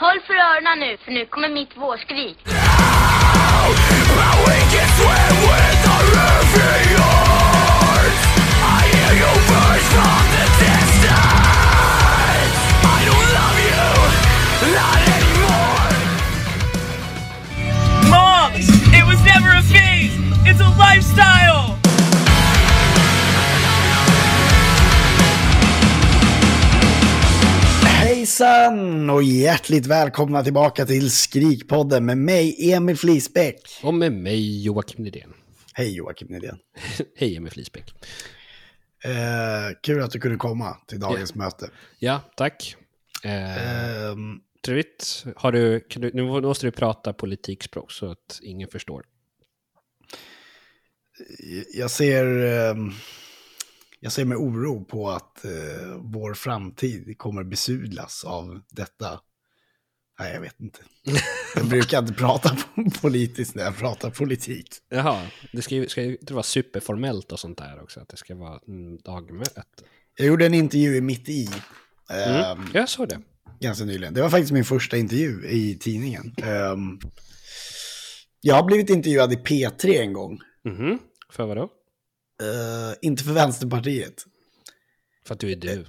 Håll för öronen nu, för nu kommer mitt vårskrik. You! It was never a phase! It's a lifestyle! Hejsan och hjärtligt välkomna tillbaka till Skrikpodden med mig Emil Flisbäck. Och med mig Joakim Nydén. Hej Joakim Nydén. Hej Emil Flisbäck. Eh, kul att du kunde komma till dagens möte. Ja, tack. Eh, Ehm, trevligt. Har du, du, nu måste du prata politikspråk så att ingen förstår. jag, ser, ehm, jag ser med oro på att eh, vår framtid kommer besudlas av detta. Nej, jag vet inte. Jag brukar inte prata politiskt när jag pratar politik. Jaha, det ska ju ska ju inte vara superformellt och sånt där också. Att det ska vara mm, dagmöte. Jag gjorde en intervju i Mitt i. ehm, Mm. Jag såg det. ganska nyligen. Det var faktiskt min första intervju i tidningen. Ehm, jag har blivit intervjuad i P3 en gång. Mhm. För vadå? Eh, inte för Vänsterpartiet. För att du är du.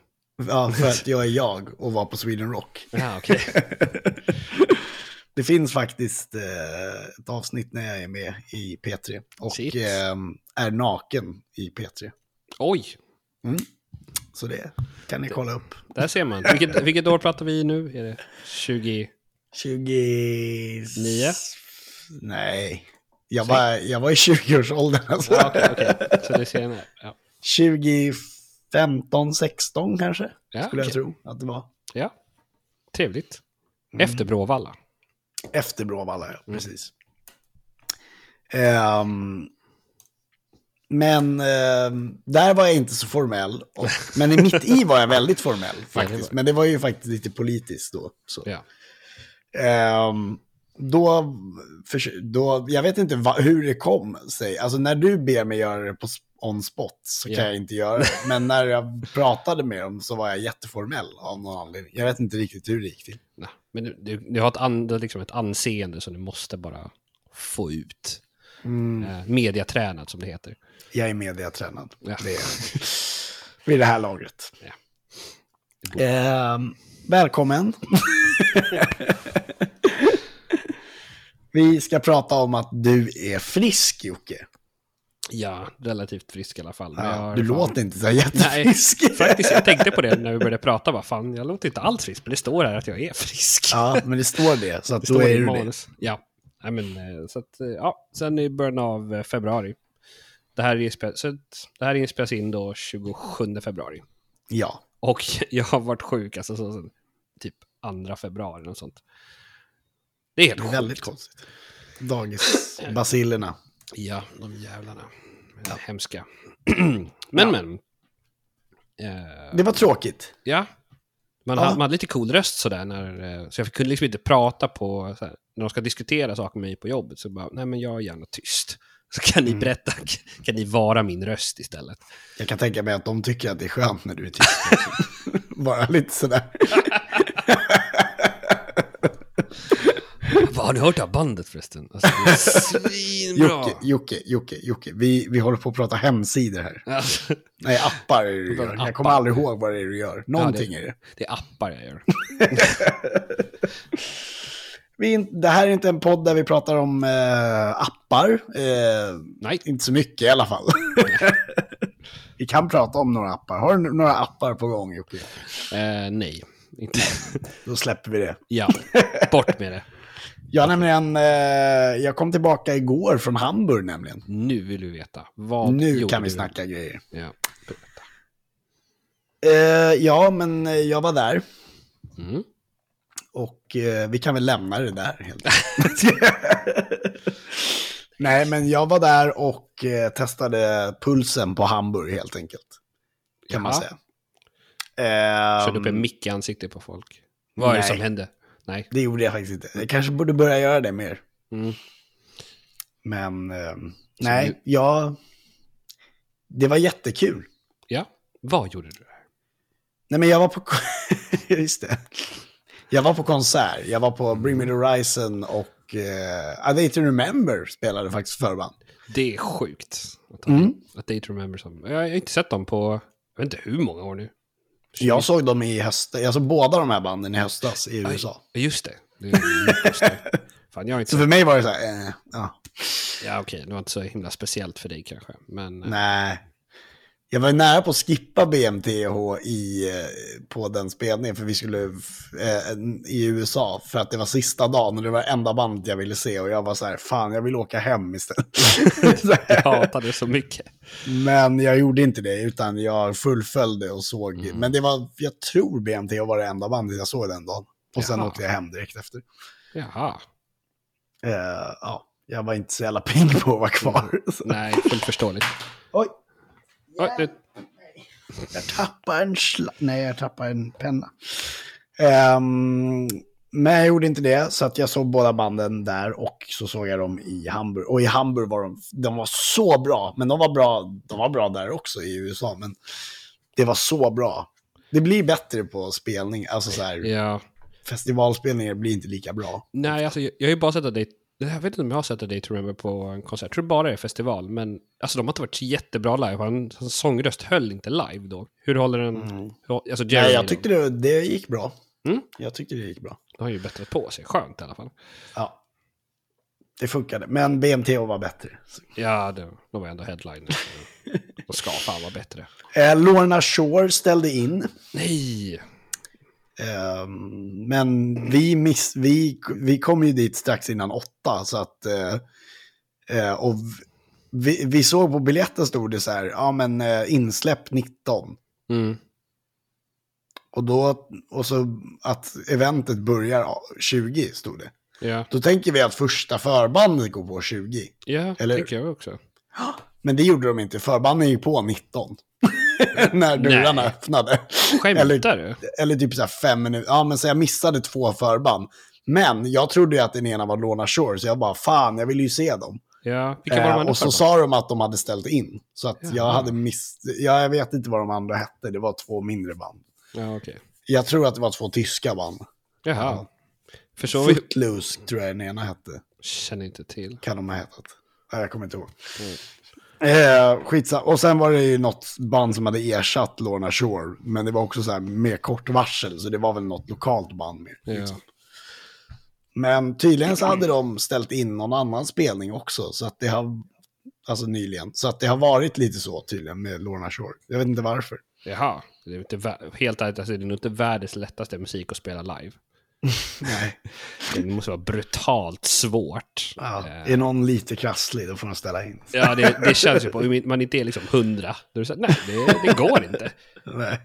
Ja, för att jag är jag och var på Sweden Rock. Ja, okej. Det finns faktiskt eh, ett avsnitt när jag är med i P3. Och ehm, är naken i P3. Oj, Så det kan ni kolla upp. där ser man. Vilket, vilket år pratar vi i nu? Är det 20? 20... Nio? Nej. Jag var, jag var i 20-årsåldern alltså. Ja, okej, okej. Så det är senare. Ja, 2015, 16 kanske, Ja, skulle jag okej. tro att det var. ja. trevligt. Mm. Efter Bråvalla. Efter Bråvalla, Mm. ja, precis. Ehm, men ehm, där var jag inte så formell. Och, men i mitt i var jag väldigt formell faktiskt. Men det var ju faktiskt lite politiskt då. Så. Ja. Ehm, då, för, då, jag vet inte va, hur det kom sig. Alltså när du ber mig göra det på on spot så kan Ja. jag inte göra det. Men när jag pratade med dem så var jag jätteformell av någon anledning. Jag vet inte riktigt hur det gick till. Nej, men du, du, du har ett, an, liksom ett anseende som du måste bara få ut. Eh, mediatränad som det heter. Jag är mediatränad. Ja. Det är, vid det här lagret. Ja. Ehm, välkommen. Vi ska prata om att du är frisk, Jocke. Ja, relativt frisk i alla fall. Ja, du fan- låter inte så Nej, jättefrisk. faktiskt. Jag tänkte på det när vi började prata. Vad fan, jag låter inte alls frisk. Men det står här att jag är frisk. Ja, men det står det, så att det då står är i du det. Ja. Nej, men, eh, så att, eh, ja, sen i början av eh, februari. Det här, är inspe- så att, det här inspelas in då 27 februari. Ja, Och jag har varit sjuk alltså så, typ 2 februari och sånt. Det är helt det är väldigt konstigt. Dagisbasillerna. Ja, de jävlarna. Ja. Hemska. men, men. Eh, Det var tråkigt. ja. Man, Ja. hade, man hade lite cool röst sådär. När, eh, så jag kunde liksom inte prata på... Så här, när de ska diskutera saker med mig på jobbet så bara, nej men jag är gärna tyst. Så kan Mm. ni berätta, kan ni vara min röst istället? Jag kan tänka mig att de tycker att det är skönt när du är tyst. Bara lite sådär. Har du hört av bandet förresten? Alltså, det är svinbra. Jocke, Jocke, Jocke, Jocke. Vi, vi håller på att prata hemsidor här. Alltså, Nej, appar är det du gör. Jag kommer aldrig ihåg vad det är du gör. Någonting är det. det är appar jag gör. Vi, det här är inte en podd där vi pratar om eh, appar. Eh, Nej. inte så mycket i alla fall. vi kan prata om några appar. Har du några appar på gång, Jocke? Eh, nej. Inte. Då släpper vi det. Ja, bort med det. Jag, nämligen, eh, jag kom tillbaka igår från Hamburg nämligen. Nu vill du veta. Vad Nu kan vi du? snacka grejer. Ja. Eh, ja, men eh, jag var där. Mm. Och eh, vi kan väl lämna det där helt enkelt. Nej, men jag var där och eh, testade pulsen på Hamburg helt enkelt. Kan man Jaha. säga. Ehm, Körde upp en mick i ansiktet på folk. Vad är det som hände? Nej. Det gjorde jag faktiskt inte. Jag kanske borde börja göra det mer. Mm. Men ehm, nej, du- jag... Det var jättekul. Ja, vad gjorde du? Nej, men jag var på... Just det. Jag var på konsert, jag var på Bring Me The Horizon och uh, A Day To Remember spelade faktiskt förband. Det är sjukt. Att, Mm. att Date Remember som... Jag har inte sett dem på, jag vet inte hur många år nu. Jag såg dem i höstas, jag såg båda de här banden i höstas i USA. Ja, Just det. det det. Fan, jag inte Så för mig var det så här, eh, ja, Ja, okej. Det var inte så himla speciellt för dig kanske. Men... eh, nej. Jag var nära på att skippa BMTH i, eh, på den spelningen för vi skulle eh, i USA för att det var sista dagen och det var enda bandet jag ville se och jag var så här, fan jag vill åka hem istället. Jag hatar det så mycket. Men jag gjorde inte det, utan jag fullföljde och såg. Mm. Men det var, jag tror BMT var det enda bandet jag såg den dagen. Och sen Jaha. åkte jag hem direkt efter. Jaha. Eh, ja, jag var inte så jävla pigg på att vara kvar. Så- Nej, fullt förståeligt. Oj, Oj, det... jag tappade en sla... Nej, jag tappade en penna. Ehm, men jag gjorde inte det, så att jag såg båda banden där och så såg jag dem i Hamburg. Och i Hamburg var de, de var så bra, men de var bra, de var bra där också i USA. Men det var så bra. Det blir bättre på spelning, alltså så här, Ja. festivalspelningar blir inte lika bra. Nej, alltså jag, har ju bara sett att det... Jag vet inte om jag har sett att Date Remember på en konsert. Jag tror bara det är festival. Men alltså, de har inte varit jättebra live. Han, sångröst höll inte live då. Hur håller den... Hur, alltså Jeremy Nej, jag tyckte det, det gick bra. Mm. Jag tyckte det gick bra. De har ju bättrat på sig. Skönt i alla fall. Ja. Det funkade, men BMTH var bättre. Ja, det, de var ändå headliner. De ska fan vara bättre. Eh, Lorna Shore ställde in. Nej! Ehm, men vi, miss, vi, vi kom ju dit strax innan åtta, så att... eh, eh, och vi, vi såg på biljetten stod det så här, ja men uh, insläpp 19. Mm. Och då, och så att eventet börjar ja, 20 stod det. Ja, Då tänker vi att första förbandet går på 20. ja Eller- tycker jag också. Men det gjorde de inte, förbanden gick på 19. När dörrarna Nej. öppnade. Skämtar Eller- du? eller typ så här fem minuter. Ja, men så jag missade två förband. Men jag trodde ju att den ena var Lorna Shore, så jag bara fan, jag vill ju se dem. Ja, vilka var de Eh, andra och så förband? sa de att de hade ställt in. Så att jag Jaha. hade missat, ja, jag vet inte vad de andra hette, det var två mindre band. Ja, okej. Jag tror att det var två tyska band. Jaha. För så vi... Footloose tror jag den ena hette, Känner inte till. kan de ha hetat. Nej, jag kommer inte ihåg. Mm. Eh, skitsa. Och sen var det ju något band som hade ersatt Lorna Shore, men det var också så här med kort varsel, så det var väl något lokalt band mer. Ja. liksom. Men tydligen så hade de ställt in någon annan spelning också, så att det har, alltså nyligen, så att det har varit lite så tydligen med Lorna Shore. Jag vet inte varför. Jaha. Det är inte helt ärligt, alltså, det är nog inte världens lättaste musik att spela live. Nej. Det måste vara brutalt svårt. Ja, Eh, är någon lite krasslig, då får de ställa in. Ja, det, det känns ju på, om man inte är liksom hundra, då är det så här, nej, det, det går inte. Nej.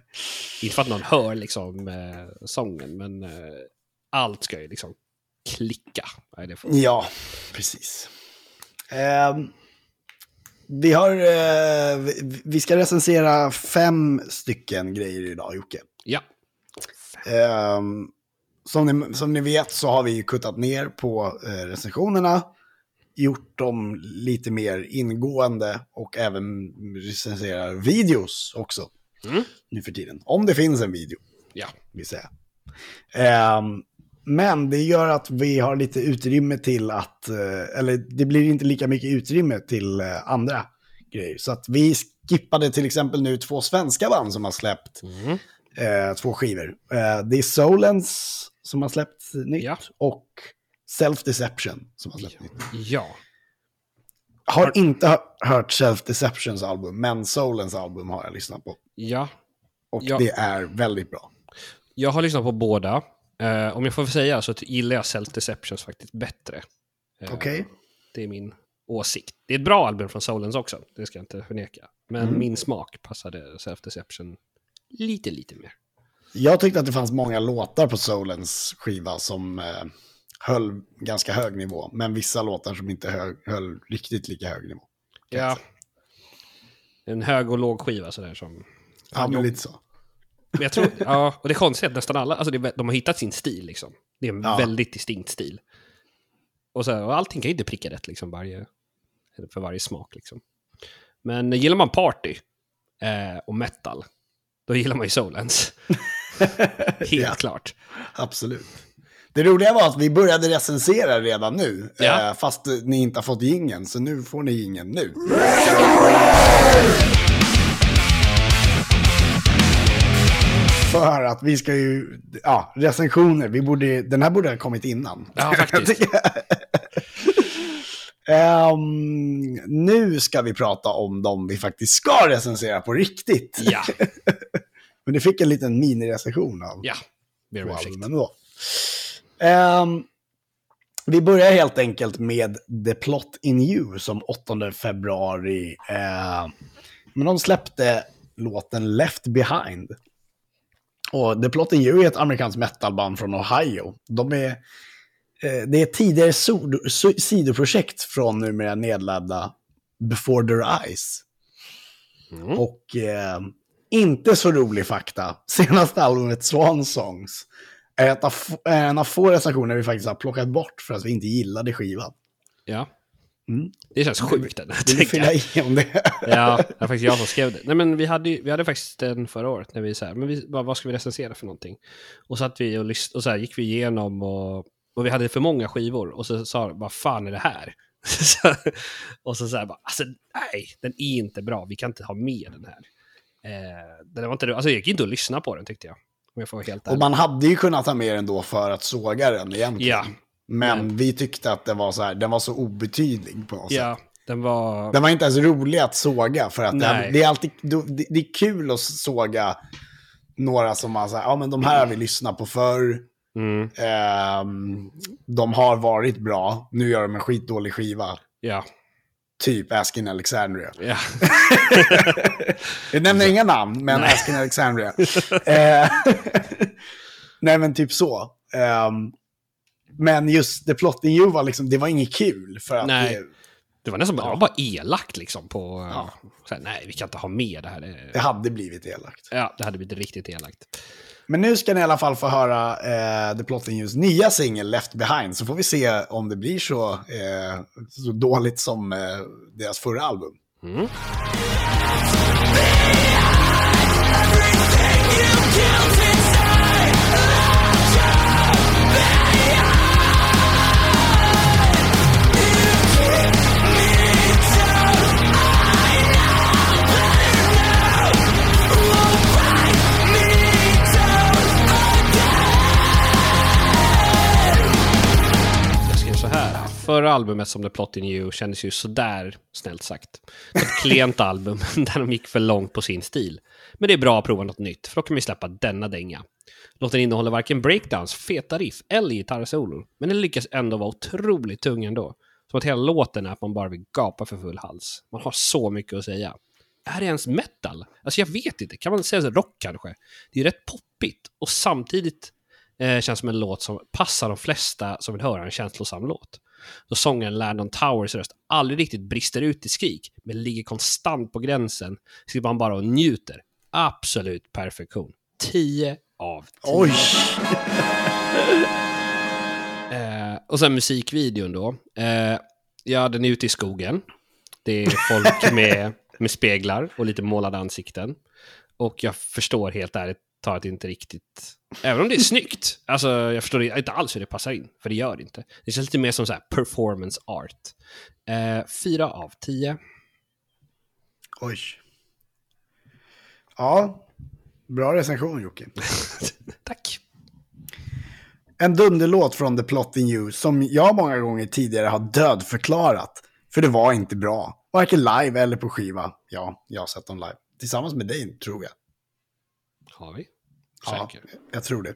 Inte för att någon hör liksom eh, sången, men eh, allt ska ju liksom klicka. Nej, får... Ja, precis. Ehm, vi, har, eh, vi- ska recensera fem stycken grejer idag, Jocke. Ja. Ehm, som, ni, som ni vet så har vi ju kuttat ner på eh, recensionerna, gjort dem lite mer ingående och även recenserar videos också Mm. nu för tiden. Om det finns en video, Ja. vill säga. Ehm, men det gör att vi har lite utrymme till att, eh, eller det blir inte lika mycket utrymme till eh, andra grejer. Så att vi skippade till exempel nu två svenska band som har släppt Mm. eh, två skivor. Eh, det är Solens som har släppt nytt Ja. och Self Deception som har släppt nytt. Ja. Har inte hö- hört Self Deceptions album, men Solens album har jag lyssnat på. Ja. Och Ja. det är väldigt bra. Jag har lyssnat på båda. Eh, om jag får säga så gillar jag Self Deceptions faktiskt bättre. Eh, Okej? Det är min åsikt. Det är ett bra album från Solens också, det ska jag inte förneka. Men Mm. min smak passade Self Deception lite, lite mer. Jag tyckte att det fanns många låtar på Solens skiva som eh, höll ganska hög nivå, men vissa låtar som inte hög, höll riktigt lika hög nivå. Ja. En hög och låg skiva sådär som... Ja, men lite så. Men jag tror, ja, och det är att nästan alla, alltså det, de har hittat sin stil liksom. Det är en Ja. väldigt distinkt stil. Och, så, här, och allting kan ju inte pricka rätt liksom varje, för varje smak liksom. Men gillar man party eh, och metal, då gillar man ju Solens. Helt Ja. klart. Absolut. Det roliga var att vi började recensera redan nu, Ja. eh, fast ni inte har fått ingen, så nu får ni ingen nu. För att vi ska ju, ja, recensioner, vi borde, den här borde ha kommit innan. Ja, faktiskt. Ehm, nu ska vi prata om de vi faktiskt ska recensera på riktigt. Ja, Men du fick en liten minirecension av ja. Ber om ursäkt. Ehm, vi börjar helt enkelt med The Plot in You som 8 februari. Eh, men de släppte låten Left Behind. Och The Plot in You är ett amerikanskt metalband från Ohio. De är, eh, det är tidigare so- sidoprojekt från numera nedladdda Before Their Eyes. Mm. Och eh, inte så rolig fakta. Senaste albumet Swan Songs är ett av, en av få recensioner vi faktiskt har plockat bort för att vi inte gillade skivan. Ja. Mm. Det känns sjukt. ändå, Vill du fylla jag. i om det? Ja, det var faktiskt jag som skrev det. Nej, men vi hade, vi hade faktiskt den förra året när vi så här, men vi, vad, vad ska vi recensera för någonting? Och så, att vi och, lys- och så här, gick vi igenom och, och vi hade för många skivor och så sa vad fan är det här? Och så så här, bara, alltså nej, den är inte bra, vi kan inte ha med den här. Eh, den var inte, alltså jag gick inte att lyssna på den tyckte jag. Om jag får vara helt Och ärlig. man hade ju kunnat ta med den då för att såga den egentligen. Ja. Men Men- vi tyckte att det var så här, den var så obetydlig på något sätt. Ja, den var... Den var inte ens rolig att såga för att det, Nej. det är alltid, det, det är kul att såga några som man säger, ja men de här har vi lyssnat på förr. Mm, Ehm, de har varit bra, nu gör de en skitdålig skiva. ja, Typ Askin Alexandria. ja. Jag nämner inga namn, men Nej. Askin Alexandria. Eh, Nej, men typ så. Ehm, men just The Plot in You var liksom, det var inget kul. För att Nej. det, Det var nästan det var bara elakt liksom på... Ja. Så här, nej, vi kan inte ha med det här. Det hade blivit elakt. ja, det hade blivit riktigt elakt. Men nu ska ni i alla fall få höra eh, The Plot in Yous nya singel Left Behind. Så får vi se om det blir så, eh, så dåligt som eh, deras förra album. Mm. Förra albumet som The Plot in You kändes ju sådär, snällt sagt. Ett klent album där de gick för långt på sin stil. Men det är bra att prova något nytt, för då kan vi släppa denna dänga. Låten innehåller varken breakdowns, feta riff eller gitarrsolor, men den lyckas ändå vara otroligt tung ändå. Som att hela låten är att man bara vill gapa för full hals. Man har så mycket att säga. Är det ens metal? Alltså jag vet inte, kan man säga så rock kanske? Det är ju rätt poppigt och samtidigt eh, känns som en låt som passar de flesta som vill höra en känslosam låt. Då sångaren Landon Towers röst aldrig riktigt brister ut i skrik, men ligger konstant på gränsen, sitter man bara och njuter. Absolut perfektion. 10 av 10. Oj! Eh, och sen musikvideon då. Eh, ja, den är ute i skogen. Det är folk med, med speglar och lite målade ansikten. Och jag förstår helt ärligt talat inte riktigt... Även om det är snyggt. Alltså, jag förstår inte alls hur det passar in. För det gör det inte. Det känns lite mer som så här performance art. Eh, fyra av tio. Oj. Ja, bra recension Jocke. Tack. En dunderlåt från The Plot in You som jag många gånger tidigare har dödförklarat. För det var inte bra. Varken live eller på skiva. Ja, jag har sett dem live. Tillsammans med dig, tror jag. Har vi? Ja, Säker. jag tror det.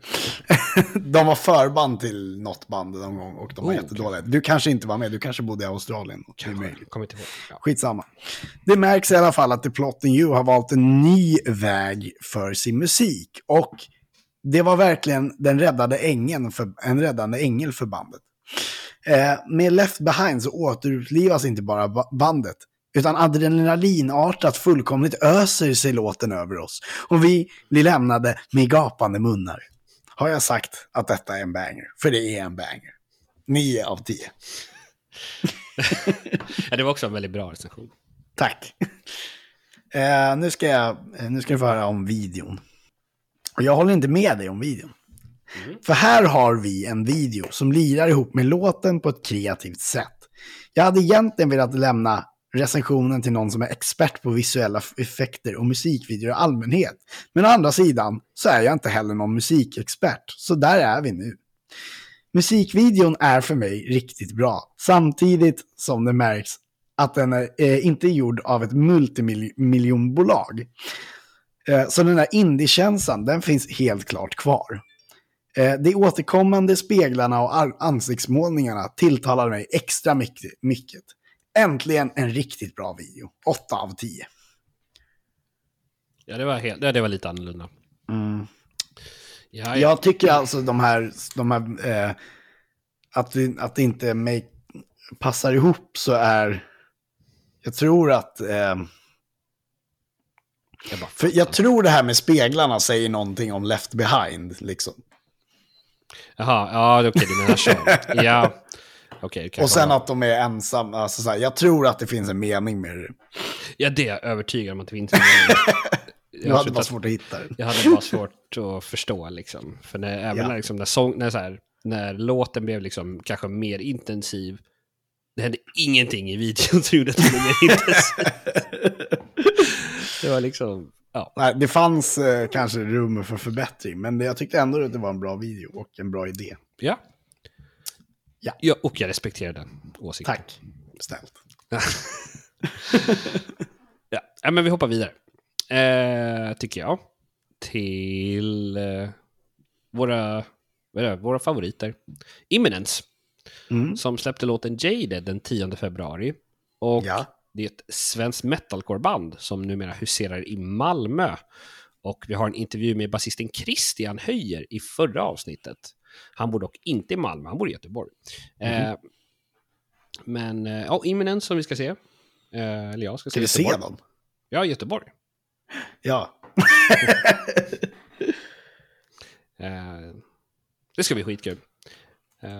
de var förband till något band någon gång och de var Oh, jättedåliga. Du kanske inte var med, du kanske bodde i Australien. Kommer inte ihåg. Ja. Skitsamma. Det märks i alla fall att The Plot in You har valt en ny väg för sin musik. Och det var verkligen den räddade ängeln för, en räddande ängel för bandet. Eh, med Left Behind så återupplivas inte bara ba- bandet, utan adrenalinartat fullkomligt öser sig låten över oss. Och vi blir lämnade med gapande munnar. Har jag sagt att detta är en banger? För det är en banger. 9 av 10. ja, det var också en väldigt bra recension. Tack. Eh, nu, ska jag, nu ska ni få höra om videon. Och jag håller inte med dig om videon. För här har vi en video som lirar ihop med låten på ett kreativt sätt. Jag hade egentligen velat lämna recensionen till någon som är expert på visuella effekter och musikvideor i allmänhet. Men å andra sidan så är jag inte heller någon musikexpert, så där är vi nu. Musikvideon är för mig riktigt bra, samtidigt som det märks att den är eh, inte gjord av ett multimiljonbolag. Eh, så den där indiekänslan, den finns helt klart kvar. Eh, de återkommande speglarna och ansiktsmålningarna tilltalar mig extra mycket. mycket. Äntligen en riktigt bra video. 8 av 10. Ja, det var, helt, det var lite annorlunda. Ja, ja. Jag tycker alltså de här, de här eh, att, att det inte make, passar ihop så är, jag tror att, eh, jag för jag tror det här med speglarna säger någonting om left behind, liksom. Jaha, ja okej, du menar så. ja, kan Och sen vara. att de är ensamma, alltså så här, jag tror att det finns en mening med det. Ja, det är jag övertygad om att det finns. Du jag, hade bara svårt att hitta det. jag hade bara svårt att förstå liksom. För när, även Ja. när, liksom, när, sång, när, så här, när låten blev liksom kanske mer intensiv. Det hände ingenting i videon som gjorde att den blev mer intensiv. det var liksom, ja. Nej, det fanns eh, kanske rum för förbättring, men jag tyckte ändå att det var en bra video och en bra idé. Ja. Ja. ja och jag respekterar den åsikten. Tack. Snällt. Ja, men vi hoppar vidare. Eh, tycker jag. Till eh, våra, vad det, våra favoriter. Imminence. Mm. Som släppte låten Jaded den 10 februari. Och Ja. det är ett svenskt metalcore-band som numera huserar i Malmö. Och vi har en intervju med basisten Christian Höjer i förra avsnittet. Han bor dock inte i Malmö, han bor i Göteborg. Eh, men, eh, ja, Imminence som vi ska se. Eh, eller jag ska se Ska vi se dem? Ja, Göteborg. Ja. Eh, det ska bli skitkul. Eh,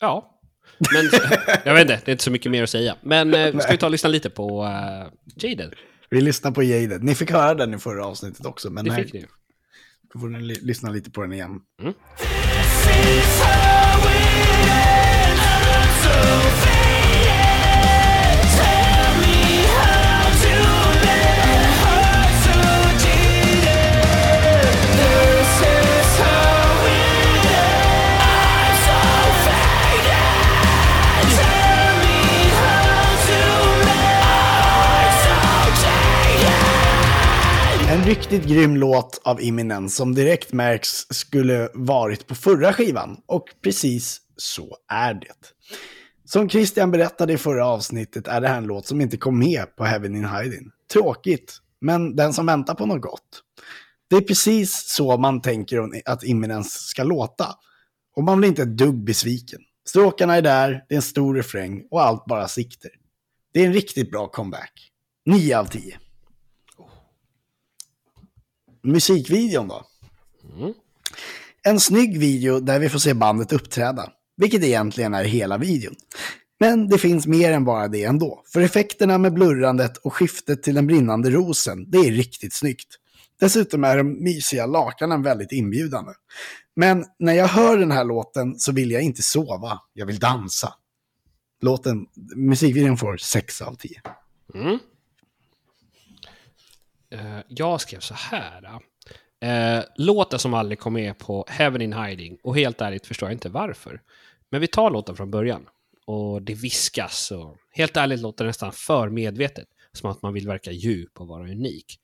ja. Men jag vet inte, det är inte så mycket mer att säga. Men eh, ska vi ta och lyssna lite på uh, Jaded? Vi lyssnar på Jaded. Ni fick höra den i förra avsnittet också, men Det här fick ni ju. får ni li- lyssna lite på den igen. En riktigt grym låt av Eminem som direkt märks skulle varit på förra skivan. Och precis så är det. Som Christian berättade i förra avsnittet är det här en låt som inte kom med på Heaven in Hiding. Tråkigt, men den som väntar på något gott. Det är precis så man tänker att Imminence ska låta. Och man blir inte ett dugg besviken. Stråkarna är där, det är en stor refräng och allt bara sikter. Det är en riktigt bra comeback. 9 av 10. Musikvideon då? En snygg video där vi får se bandet uppträda, vilket egentligen är hela videon. Men det finns mer än bara det ändå, för effekterna med blurrandet och skiftet till den brinnande rosen, det är riktigt snyggt. Dessutom är de mysiga lakanen väldigt inbjudande. Men när jag hör den här låten så vill jag inte sova, jag vill dansa. Låten, musikvideon får 6 av 10. Mm. Eh, jag skrev så här. Uh, låten som aldrig kom med på Heaven in Hiding. Och helt ärligt förstår jag inte varför. Men vi tar låten från början. Och det viskas och helt ärligt låter det nästan för medvetet. Som att man vill verka djup och vara unik.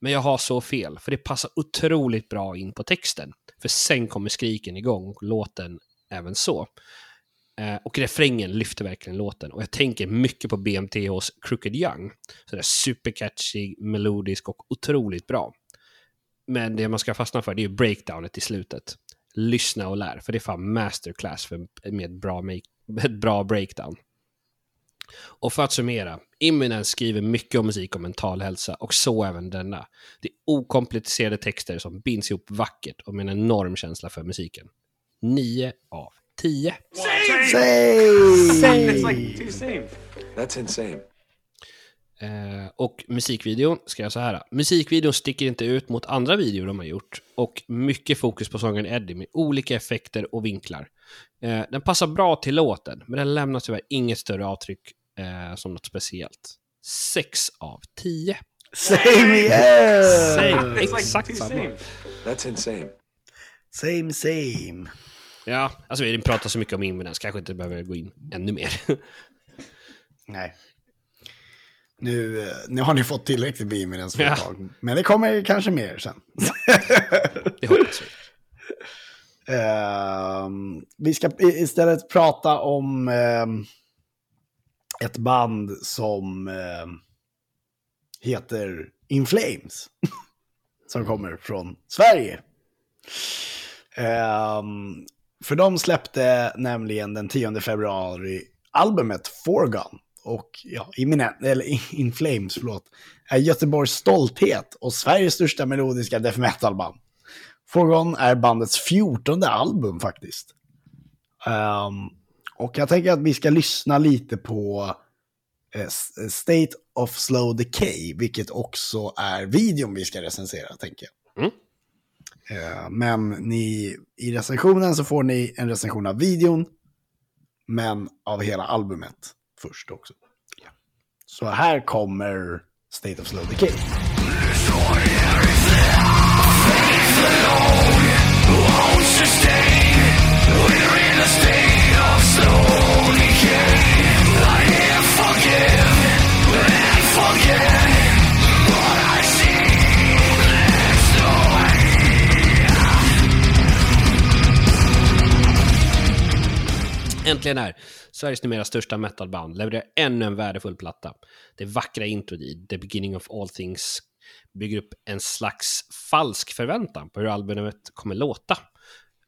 Men jag har så fel, för det passar otroligt bra in på texten. För sen kommer skriken igång och låten även så. Eh, och refrängen lyfter verkligen låten. Och jag tänker mycket på BMTHs Crooked Young. Så där supercatchy, melodisk och otroligt bra. Men det man ska fastna för det är ju breakdownet i slutet. Lyssna och lär, för det är fan masterclass för, med ett bra, make, ett bra breakdown. Och för att summera, Imminence skriver mycket om musik och mental hälsa och så även denna. Det är okomplicerade texter som binds ihop vackert och med en enorm känsla för musiken. 9 av 10. Säg! That's insane. Eh, och musikvideon ska jag så här. Musikvideon sticker inte ut mot andra videor de har gjort och mycket fokus på sången Eddie med olika effekter och vinklar. Eh, den passar bra till låten, men den lämnar tyvärr inget större avtryck eh, som något speciellt. 6 av 10. Same yeah! Same, exakt samma. That's insane. Same same. Ja, alltså vi pratar så mycket om Invidence, kanske inte behöver gå in ännu mer. Nej. Nu, eh, nu har ni fått tillräckligt med Imminence för Ja. ett tag. Men det kommer kanske mer sen. Det hoppas vi. Ehm, vi ska istället prata om ehm, ett band som ehm, heter In Flames. som kommer från Sverige. Ehm, för de släppte nämligen den 10 februari albumet Forgone. Och ja, Imminent, eller In Flames, förlåt, är Göteborgs stolthet och Sveriges största melodiska death metal-band. Forgone är bandets fjortonde album faktiskt. Um, och jag tänker att vi ska lyssna lite på eh, State of Slow Decay, vilket också är videon vi ska recensera, tänker jag. Mm. Eh, men ni, i recensionen så får ni en recension av videon, men av hela albumet först också. Så här kommer State of Slow Decay. Äntligen är Sveriges numera största metalband levererar ännu en värdefull platta. Det vackra introt i The Beginning of All Things bygger upp en slags falsk förväntan på hur albumet kommer låta.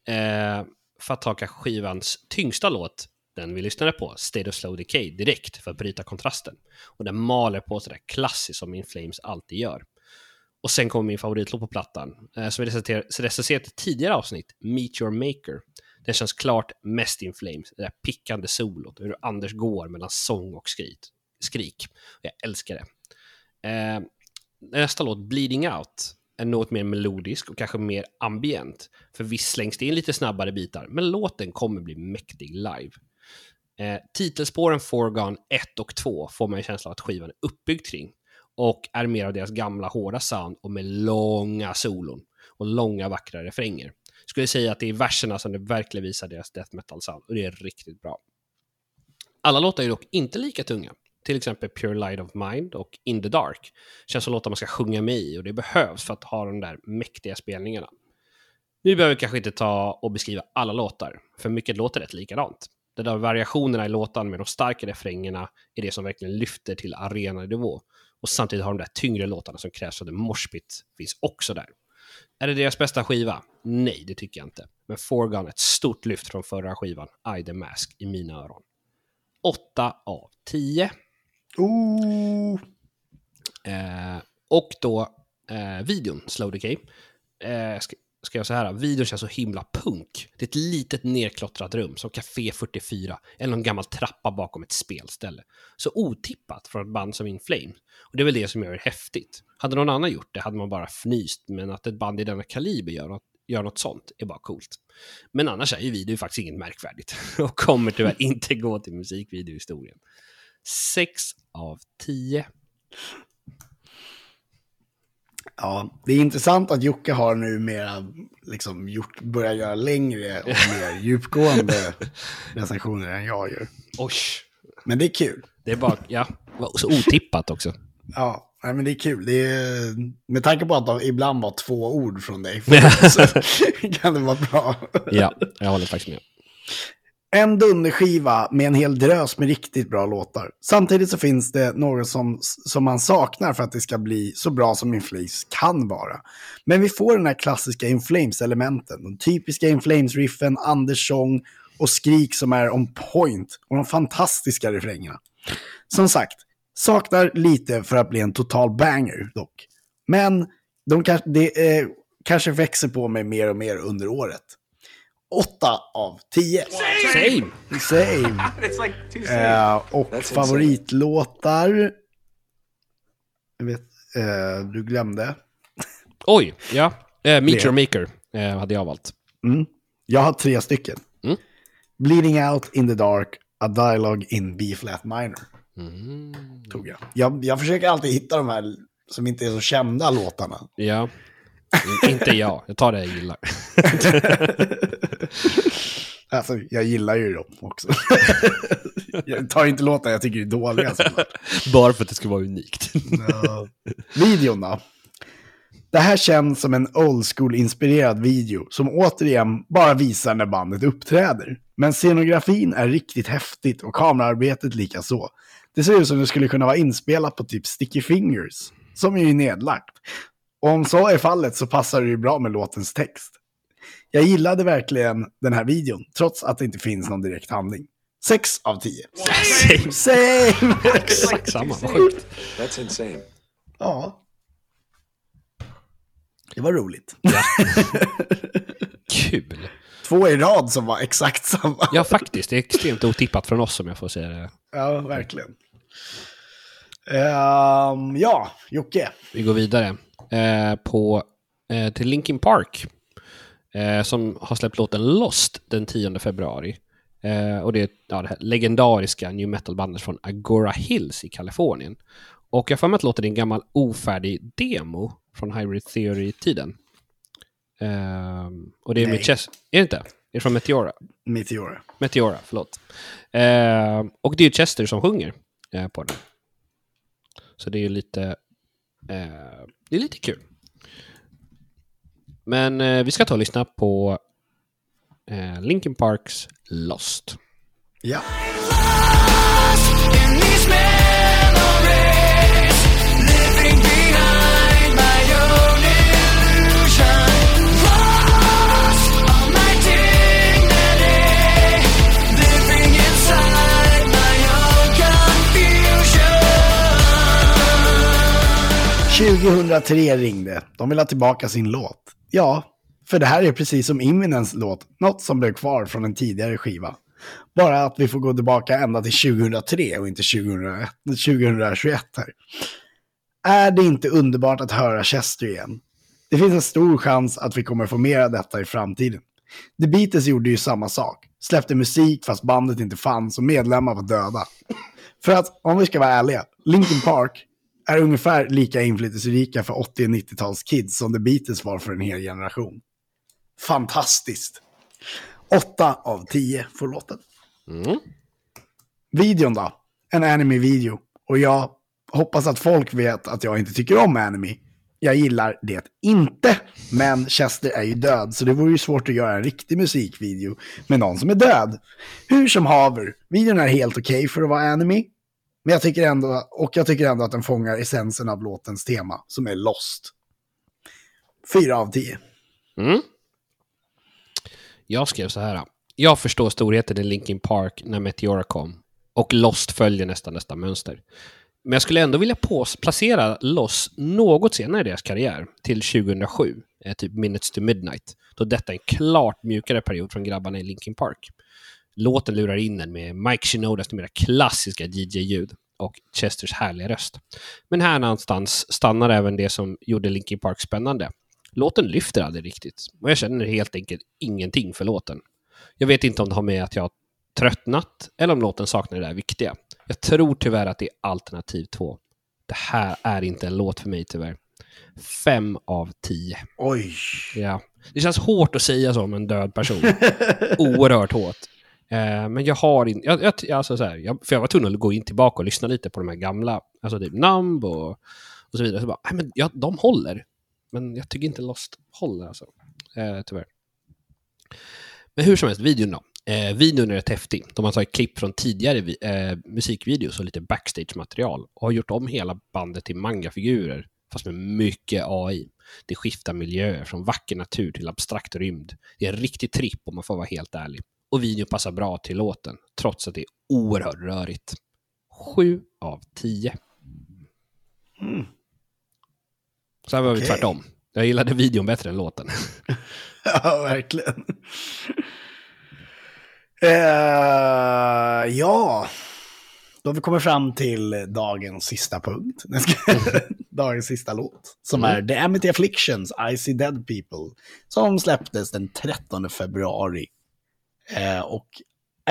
Eh, för att ta skivans tyngsta låt, den vi lyssnade på, State of Slow Decay, direkt för att bryta kontrasten. Och den maler på sådär klassiskt som In Flames alltid gör. Och sen kommer min favoritlåt på plattan, eh, som vi recenserat i ett tidigare avsnitt, Meet Your Maker. Den känns klart mest in flames, det där pickande solot, hur Anders går mellan sång och skrik. skrik. Jag älskar det. Eh, nästa låt, Bleeding Out, är något mer melodisk och kanske mer ambient. För visst slängs det in lite snabbare bitar, men låten kommer bli mäktig live. Eh, titelspåren Forgone 1 och 2 får man ju känslan av att skivan är uppbyggd kring och är mer av deras gamla hårda sound och med långa solon och långa vackra refränger. Skulle säga att det är verserna som det verkligen visar deras death metal sound och det är riktigt bra. Alla låtar är dock inte lika tunga. Till exempel Pure Light of Mind och In the Dark känns som låtar man ska sjunga med i och det behövs för att ha de där mäktiga spelningarna. Nu behöver vi kanske inte ta och beskriva alla låtar, för mycket låter rätt likadant. De där variationerna i låtan med de starka refrängerna är det som verkligen lyfter till arenanivå. Och samtidigt har de där tyngre låtarna som krävs för The Moshpit finns också där. Är det deras bästa skiva? Nej, det tycker jag inte. Men Forgone ett stort lyft från förra skivan, I the Mask, i mina öron. 8 av 10. Ooh. Eh, och då eh, videon, Slow Decay. Eh, ska jag säga här, videon känns så himla punk. Det är ett litet nerklottrat rum, som Café 44, eller någon gammal trappa bakom ett spelställe. Så otippat från ett band som In Flame. Och det är väl det som gör det häftigt. Hade någon annan gjort det hade man bara fnyst, men att ett band i denna kaliber gör något, gör något sånt är bara coolt. Men annars är ju video faktiskt inget märkvärdigt och kommer tyvärr inte gå till musikvideohistorien. 6 av 10. Ja, det är intressant att Jocke har numera liksom gjort, börjat göra längre och mer djupgående recensioner än jag gör. Oj, Men det är kul. det är bara, ja, så otippat också. Ja, nej, men det är kul. Det är, med tanke på att det ibland var två ord från dig så kan det vara bra. Ja, jag håller faktiskt med. En dunderskiva med en hel drös med riktigt bra låtar. Samtidigt så finns det något som, som man saknar för att det ska bli så bra som Inflames kan vara. Men vi får den här klassiska Inflames-elementen. De typiska Inflames-riffen, Anders sång och skrik som är on point. Och de fantastiska refrängerna. Som sagt, saknar lite för att bli en total banger dock. Men de kanske, det eh, kanske växer på mig mer och mer under året. 8 av 10. Same! Same. It's like two Eh, och That's favoritlåtar. Jag vet, eh, du glömde. Oj, ja. Eh, Meet. Your Maker hade jag valt. Mm. Jag har tre stycken. Mm. Bleeding out in the dark, a dialogue in B-flat minor. Mm. Tog jag. jag. Jag försöker alltid hitta de här som inte är så kända låtarna. Ja. In- inte jag. Jag tar det jag gillar. Alltså, jag gillar ju dem också. jag tar inte låtar jag tycker är dåliga. såklart. Bara för att det ska vara unikt. Ja. Videon då? Det här känns som en old school-inspirerad video som återigen bara visar när bandet uppträder. Men scenografin är riktigt häftigt och kamerarbetet lika så. Det ser ut som det skulle kunna vara inspelat på typ Sticky Fingers, som ju är nedlagt. Och om så är fallet så passar det ju bra med låtens text. Jag gillade verkligen den här videon, trots att det inte finns någon direkt handling. 6 av 10. Same. Same! Exakt samma. Vad sjukt. That's insane. Ja. Det var roligt. Kul. Två i rad som var exakt samma. Ja, faktiskt. Det är extremt otippat från oss om jag får säga det. Ja, verkligen. Ehm, ja, Jocke. Vi går vidare eh, på, eh, till Linkin Park. Eh, som har släppt låten Lost den 10 februari. Eh, och det är ja, det här legendariska new metal-bandet från Agora Hills i Kalifornien. Och jag får med att låten är en gammal ofärdig demo från Hybrid Theory-tiden. Eh, och det är Nej. med Chess... Är det inte? Är det från Meteora? Meteor. Meteora, förlåt. Eh, och det är ju Chester som sjunger eh, på den. Så det är lite... Eh, det är lite kul. Men eh, vi ska ta och lyssna på eh, Linkin Parks Lost. Ja. 2003 ringde. De vill ha tillbaka sin låt. Ja, för det här är precis som Imminens låt, något som blev kvar från en tidigare skiva. Bara att vi får gå tillbaka ända till 2003 och inte 2001, 2021 här. Är det inte underbart att höra Chester igen? Det finns en stor chans att vi kommer få mer av detta i framtiden. The Beatles gjorde ju samma sak. Släppte musik fast bandet inte fanns och medlemmar var döda. För att, om vi ska vara ärliga, Linkin Park är ungefär lika inflytelserika för 80 och 90-tals kids som The Beatles var för en hel generation. Fantastiskt! 8 av 10 får låten. Mm. Videon då? En anime-video. Och jag hoppas att folk vet att jag inte tycker om anime. Jag gillar det inte, men Chester är ju död, så det vore ju svårt att göra en riktig musikvideo med någon som är död. Hur som haver, videon är helt okej för att vara anime. Men jag tycker ändå, och jag tycker ändå att den fångar essensen av låtens tema, som är Lost. Fyra av tio. Mm. Jag skrev så här. Jag förstår storheten i Linkin Park när Meteora kom. Och Lost följer nästan nästa mönster. Men jag skulle ändå vilja placera Lost något senare i deras karriär, till 2007, eh, typ Minutes to Midnight, då detta är en klart mjukare period från grabbarna i Linkin Park. Låten lurar in en med Mike Shinodas numera klassiska DJ-ljud och Chesters härliga röst. Men här någonstans stannar även det som gjorde Linkin Park spännande. Låten lyfter aldrig riktigt och jag känner helt enkelt ingenting för låten. Jag vet inte om det har med att jag har tröttnat eller om låten saknar det där viktiga. Jag tror tyvärr att det är alternativ två. Det här är inte en låt för mig tyvärr. Fem av tio. Oj. Ja. Det känns hårt att säga så om en död person. Oerhört hårt. Eh, men jag har inte... Jag, jag, alltså så här, jag, för jag var tvungen att gå in tillbaka och lyssna lite på de här gamla, alltså typ Numb och, och så vidare. Så bara, nej, men ja, de håller. Men jag tycker inte Lost håller alltså. Eh, tyvärr. Men hur som helst, videon då. Eh, videon är rätt häftig. De har tagit klipp från tidigare vi- eh, musikvideos och lite backstage-material och har gjort om hela bandet till mangafigurer, fast med mycket AI. Det skiftar miljöer från vacker natur till abstrakt rymd. Det är en riktig tripp om man får vara helt ärlig. Och videon passar bra till låten, trots att det är oerhört rörigt. Sju av tio. Så här var vi Okej. tvärtom. Jag gillade videon bättre än låten. Ja, verkligen. Eh, ja, då har vi kommit fram till dagens sista punkt. Dagens sista låt. Som är The Amity Afflictions, I See Dead People. Som släpptes den 13 februari. Eh, och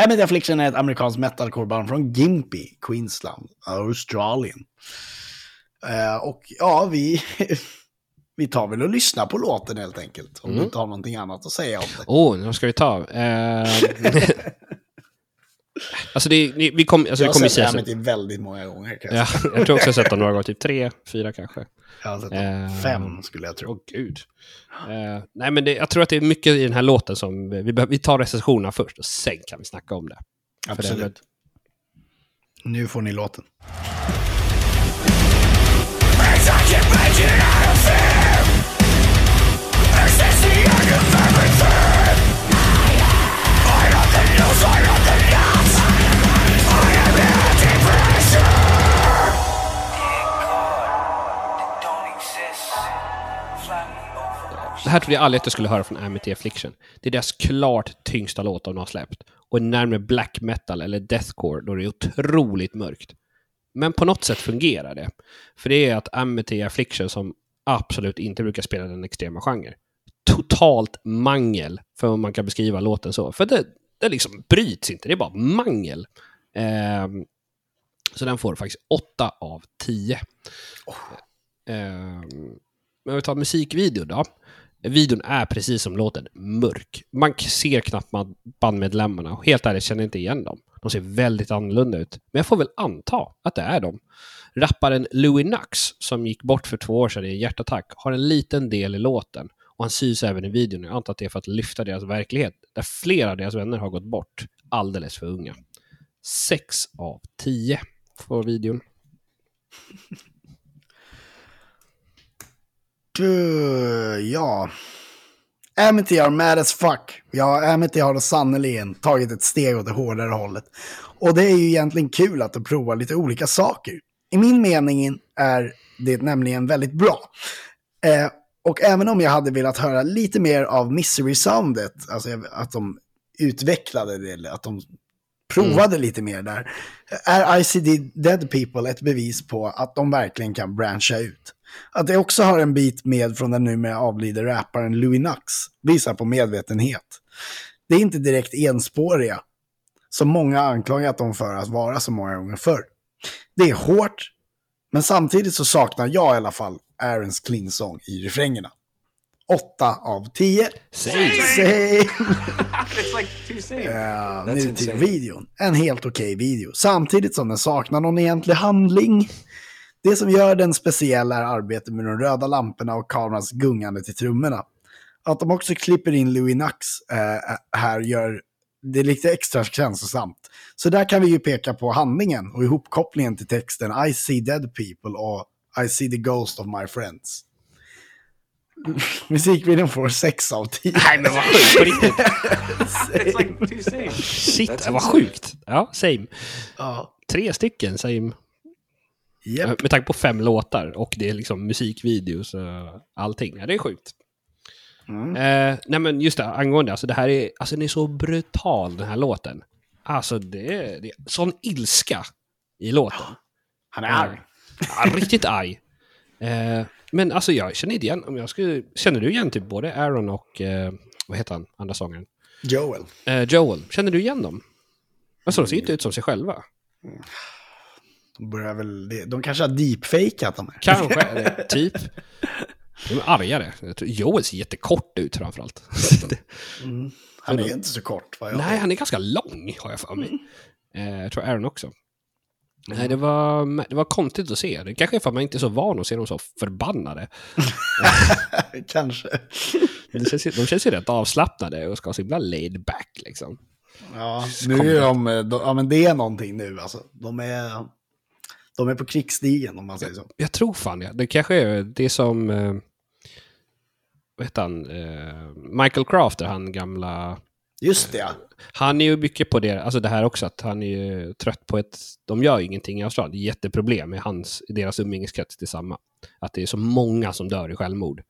Amity Affliction är ett amerikanskt metalcoreband från Gympie, Queensland, Australien. Eh, och ja, vi, vi tar väl och lyssnar på låten helt enkelt. Om du inte har någonting annat att säga om det. Oh, nu ska vi ta. Eh, alltså, det, vi kom, alltså, Jag har sett. Amity väldigt många gånger. Ja, jag tror också jag har sett dem några gånger, typ tre, fyra kanske. Jag har sett Eh, fem skulle jag tro. Åh gud. Eh, nej men det, jag tror att det är mycket i den här låten som, vi, vi tar recensionerna först och sen kan vi snacka om det. För det är Absolut. Nu får ni låten. Det här trodde jag aldrig att jag skulle höra från Amity Affliction. Det är deras klart tyngsta låt de har släppt. Och närmare black metal eller deathcore då det är otroligt mörkt. Men på något sätt fungerar det. För det är att Amity Affliction som absolut inte brukar spela den extrema genre. Totalt mangel, för om man kan beskriva låten så. För det, det liksom bryts inte, det är bara mangel. Ehm, så den får faktiskt 8 av 10. Ehm, men om vi tar musikvideon då. Videon är precis som låten, mörk. Man ser knappt bandmedlemmarna och helt ärligt känner jag inte igen dem. De ser väldigt annorlunda ut. Men jag får väl anta att det är dem. Rapparen Louis Nux, som gick bort för två år sedan i en hjärtattack, har en liten del i låten. Och han syns även i videon. Jag antar att det är för att lyfta deras verklighet, där flera av deras vänner har gått bort alldeles för unga. 6 av 10 får videon. Ja. Amity are mad as fuck. Ja, Amity har då sannerligen tagit ett steg åt det hårdare hållet. Och det är ju egentligen kul att de provar lite olika saker. I min mening är det nämligen väldigt bra. Eh, och även om jag hade velat höra lite mer av Misery-soundet, alltså att de utvecklade det, eller att de provade lite mer där, är ICD Dead People ett bevis på att de verkligen kan branscha ut. Att det också har en bit med från den numera avlidne rapparen Louis Nux visar på medvetenhet. Det är inte direkt enspåriga, som många anklagat dem för att vara så många gånger förr. Det är hårt, men samtidigt så saknar jag i alla fall Aarons clean-sång i refrängerna. 8 av 10. Säg! Säg! It's like two same. Ja, That's nu till insane. videon. En helt okej video. Samtidigt som den saknar någon egentlig handling. Det som gör den speciell är arbetet med de röda lamporna och kamerans gungande till trummorna. Att de också klipper in Louis Nux eh, här gör det lite extra känslosamt. Så där kan vi ju peka på handlingen och ihopkopplingen till texten I see dead people och I see the ghost of my friends. Musikvideon får 6 av 10. Nej men vad sjukt, på riktigt. Two same. Shit, That's det var insane. sjukt. Ja, same. Ja, Tre stycken, same. japp. Med tanke på fem låtar och det är liksom musikvideos och allting. Ja, det är sjukt. Mm. Eh, nej men just det, angående, alltså det här är, alltså den är så brutal den här låten. Alltså det är, det är sån ilska i låten. Han är arg. Ja, riktigt arg. Eh, men alltså jag känner inte igen, om jag skulle, känner du igen typ både Aaron och, eh, vad heter han, andra sångaren? Joel. Eh, Joel, känner du igen dem? Alltså de ser inte ut som sig själva. De, börjar väl, det- de kanske har deepfakeat dem. här. Kanske, eller typ. De är argare. Joel ser jättekort ut framförallt. Han är inte så kort. Vad jag Nej, han är ganska lång har jag för mig. Eh, jag tror Aaron också. Nej, det var, det var konstigt att se. Det kanske är för att man inte är så van att se dem så förbannade. kanske. De känns, ju- de känns ju rätt avslappnade och ska vara så himla laid back liksom. Ja, nu är de, de, ja men det är någonting nu alltså. De är, de är på krigsstigen om man säger så. Jag tror fan det. Det kanske är det som... Eh, vad heter han? Eh, Michael Crafter, han gamla... Just det ja. Han är ju mycket på det, alltså det här också, att han är ju trött på ett... De gör ju ingenting i Australien. Det är jätteproblem med hans, i deras umgängeskrets tillsamma. Att det är så många som dör i självmord.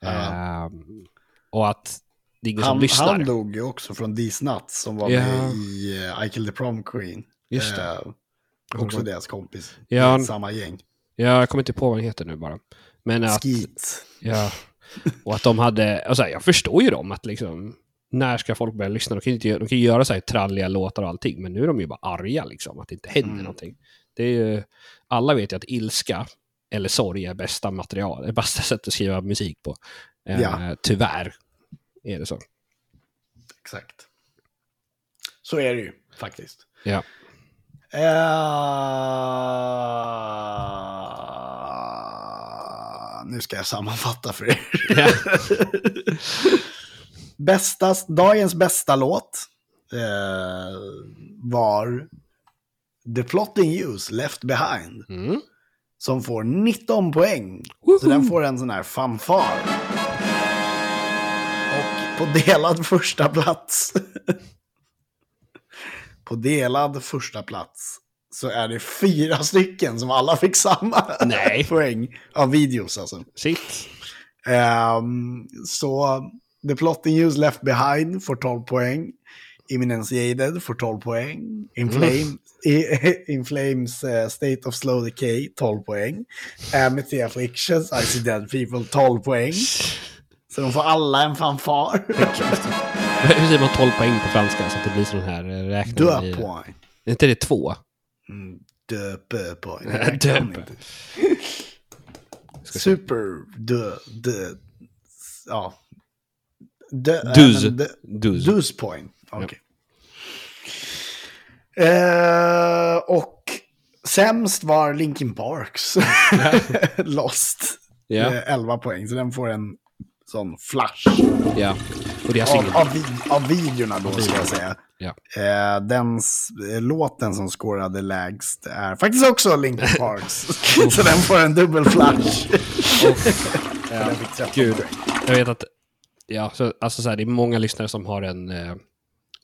Ja. Ehm, och att det är ingen som Han, lyssnar. han dog ju också från These Nuts som var Ja. med i uh, I Killed the Prom Queen. Just det. Eh, också deras kompis. Ja. I samma gäng. Ja, jag kommer inte på vad den heter nu bara. Men att, Skeet. ja, och att de hade, alltså, jag förstår ju dem att liksom, när ska folk börja lyssna? De kan ju, inte, de kan ju göra så här tralliga låtar och allting, men nu är de ju bara arga liksom, att det inte händer Mm. någonting. Det är ju, alla vet ju att ilska eller sorg är bästa material, är bästa sättet att skriva musik på. Eh, Ja. Tyvärr är det så. Exakt. Så är det ju faktiskt. Ja. Eh, nu ska jag sammanfatta för er. Ja. bästa, dagens bästa låt eh, var The Plotting Use Left Behind. Mm. Som får 19 poäng. Woho! Så den får en sån här fanfar. Och på delad första plats. på delad första plats. Så är det fyra stycken som alla fick samma Nej. poäng. Av videos alltså. Shit. Ehm, så The Plotting Use Left Behind får 12 poäng. Imminentiated får 12 poäng. Inflame, i, In Flames eh, State of Slow Decay 12 poäng. Amity Afflictions, I See Dead People 12 poäng. Så de får alla en fanfar. Hur säger man 12 poäng på franska så att det blir sån här eh, räkning? Deux poäng. Är inte det två? Mm, Deux peu poäng. Deux. Super, de, de, ja. De, Douze. även de- point. Okej. Eh, och sämst var Linkin Parks. Lost. Ja. Eh, 11 poäng, så den får en sån flash. Ja. Och är alltså Av, av, av videorna då, ska jag säga. Ja. Eh, den eh, låten som scorade lägst är faktiskt också Linkin Parks. så den får en dubbel flash. Ja. Den fick 13 Gud. Jag vet att... Ja, så, alltså så här, det är många lyssnare som har en, eh,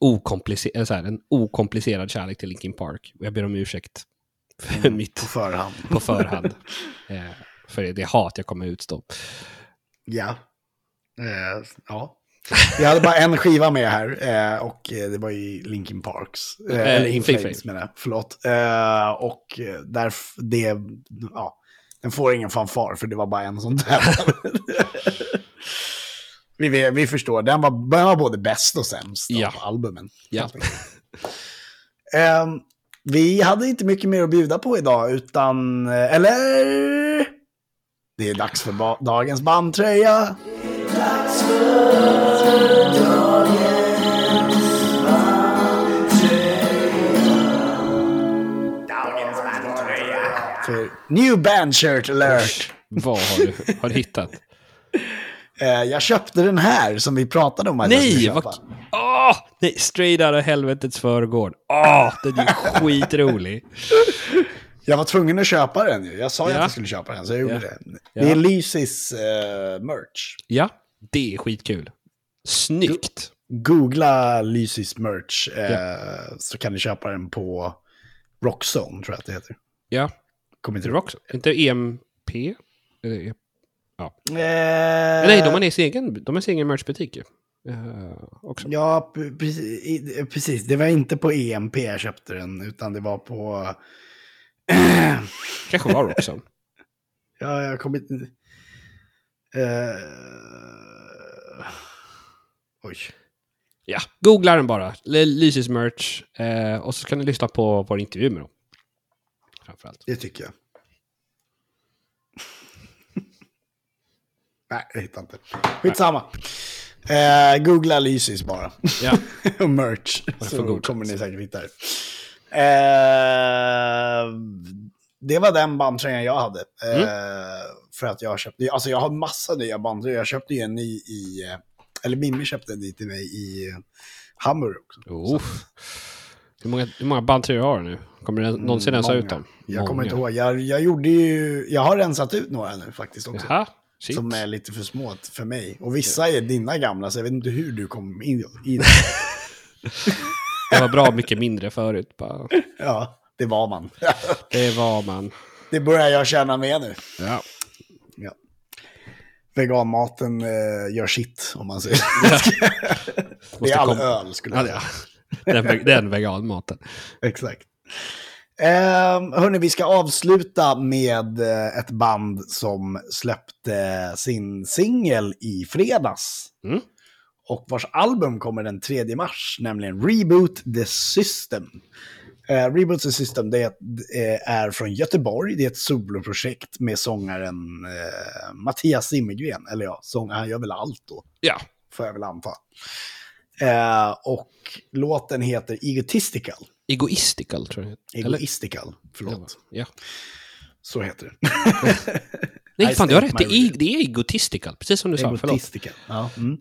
okomplicer- eller så här, en okomplicerad kärlek till Linkin Park. Och jag ber om ursäkt för mitt På förhand. på förhand. eh, för det, det hat jag kommer utstå. Ja. Eh, ja. Vi hade bara en skiva med här eh, och eh, det var ju Linkin Parks. Eh, Eh, eller In Flames. Menar jag, förlåt. Eh, och eh, där, det, ja, den får ingen fanfar för det var bara en sån där. vi, vi, vi förstår, den var, den var både bäst och sämst Ja. av albumen. Ja. Eh, vi hade inte mycket mer att bjuda på idag, utan, eh, eller? Det är dags för ba- dagens bandtröja. För New band shirt alert. Vad har du, har du hittat? Eh, jag köpte den här som vi pratade om att jag Nej! skulle Vad... köpa. Åh! nej, straight out of helvetets förgård. Åh, den är skitrolig. Jag var tvungen att köpa den ju. Jag sa ju Ja. att jag skulle köpa den, så jag gjorde Ja. det. Ja. Det är Lysys eh, merch. Ja, det är skitkul. Snyggt. Googla Lysys merch eh, så kan ni köpa den på Rockzone, tror jag att det heter. Ja, Kommer inte också. Inte EMP? Eller, E- Eh, Nej, de har en egen, de har sin egen merchbutik ju. Eh, också. Ja, precis. Det var inte på EMP jag köpte den, utan det var på... Kanske var Roxon. Ja, jag kommer inte... Eh, Oj. Ja, googla den bara. Lysis merch. Eh, och så kan ni lyssna på vår intervju med dem. Framförallt. Det tycker jag. Nej, jag hittar inte. Skitsamma. Eh, googla Lysis bara. Ja. och merch. Så godkänt. kommer ni säkert hitta det. Eh, det var den bandtröjan jag hade. Eh, Mm. För att jag köpte, alltså jag har massa nya bandtröjor. Jag köpte ju en ny i, eh, eller Mimmi köpte en ny till mig i eh, Hamburg också. Oh. Hur många, hur många bandtröjor har du nu? Kommer du någonsin rensa Många. ut dem? Jag kommer inte Många. ihåg. Jag, jag gjorde ju, jag har rensat ut några nu faktiskt också. Jaha, shit. Som är lite för små för mig. Och vissa är dina gamla, så jag vet inte hur du kom in i det. Det var bra mycket mindre förut. Bara. Ja, det var man. Det var man. det börjar jag känna med nu. Ja. Ja. Veganmaten eh, gör sitt, om man säger. det Måste är all komma- öl, skulle Ja, jag säga. ja. Den, den veganmaten. Exakt. Eh, hörni, vi ska avsluta med eh, ett band som släppte sin singel i fredags. Mm. Och vars album kommer den 3 mars, nämligen Reboot the System. Eh, Reboot the System det är, eh, är från Göteborg, det är ett soloprojekt med sångaren eh, Mattias Zimmergren. Eller ja, sångaren, han gör väl allt då, Ja. får jag väl anta. Eh, och låten heter Egotistical. Egoistical, tror jag. Eller? Egoistical, förlåt. Ja. Så heter det. Nej, fan, du har rätt. Det är, real. det är egotistical, precis som du sa. Förlåt. Egotistical. Ja, mm.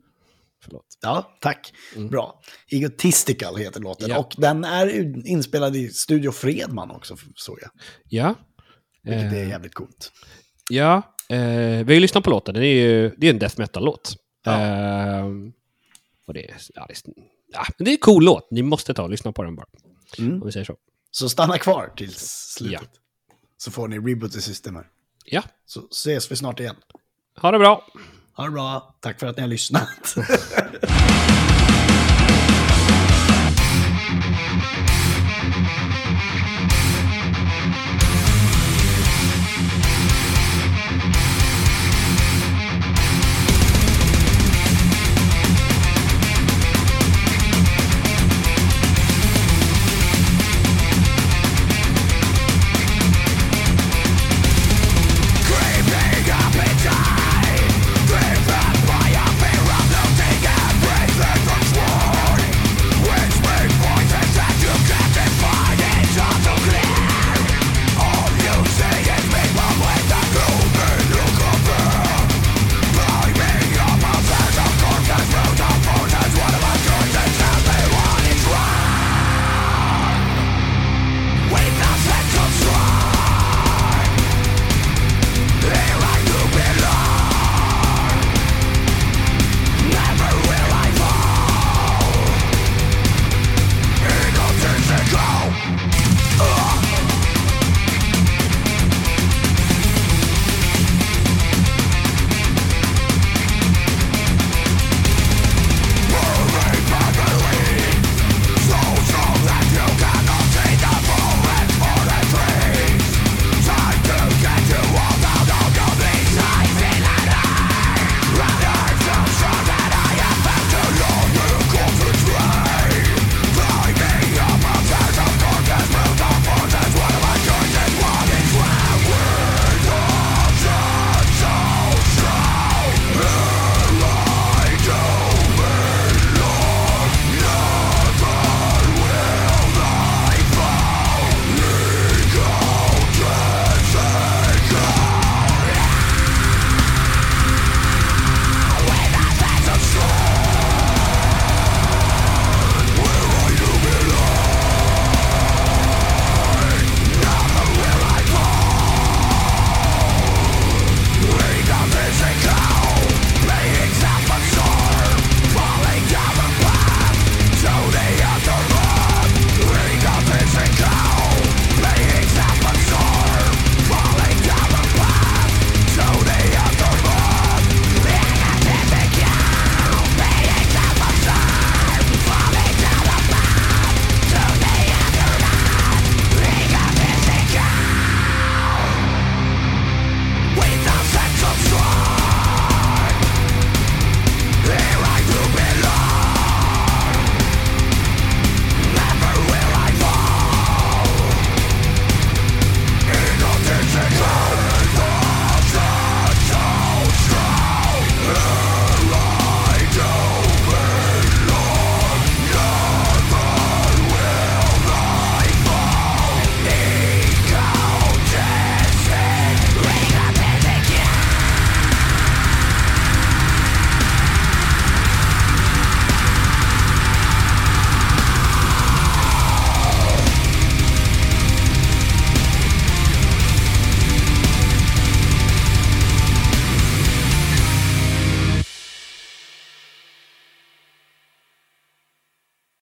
Förlåt. ja tack. Bra. Egotistical heter låten. Ja. Och den är inspelad i Studio Fredman också, såg jag. Ja. Vilket Eh, är jävligt coolt. Ja, eh, vi har ju lyssnat på låten. Den är ju det är en death metal-låt. Ja. Eh, och det är, ja, det, är, ja, men det är en cool låt. Ni måste ta och lyssna på den bara. Mm. Om vi säger så. Så stanna kvar till slutet. Ja. Så får ni reboot i systemet. Ja. Så ses vi snart igen. Ha det bra. Ha det bra. Tack för att ni har lyssnat.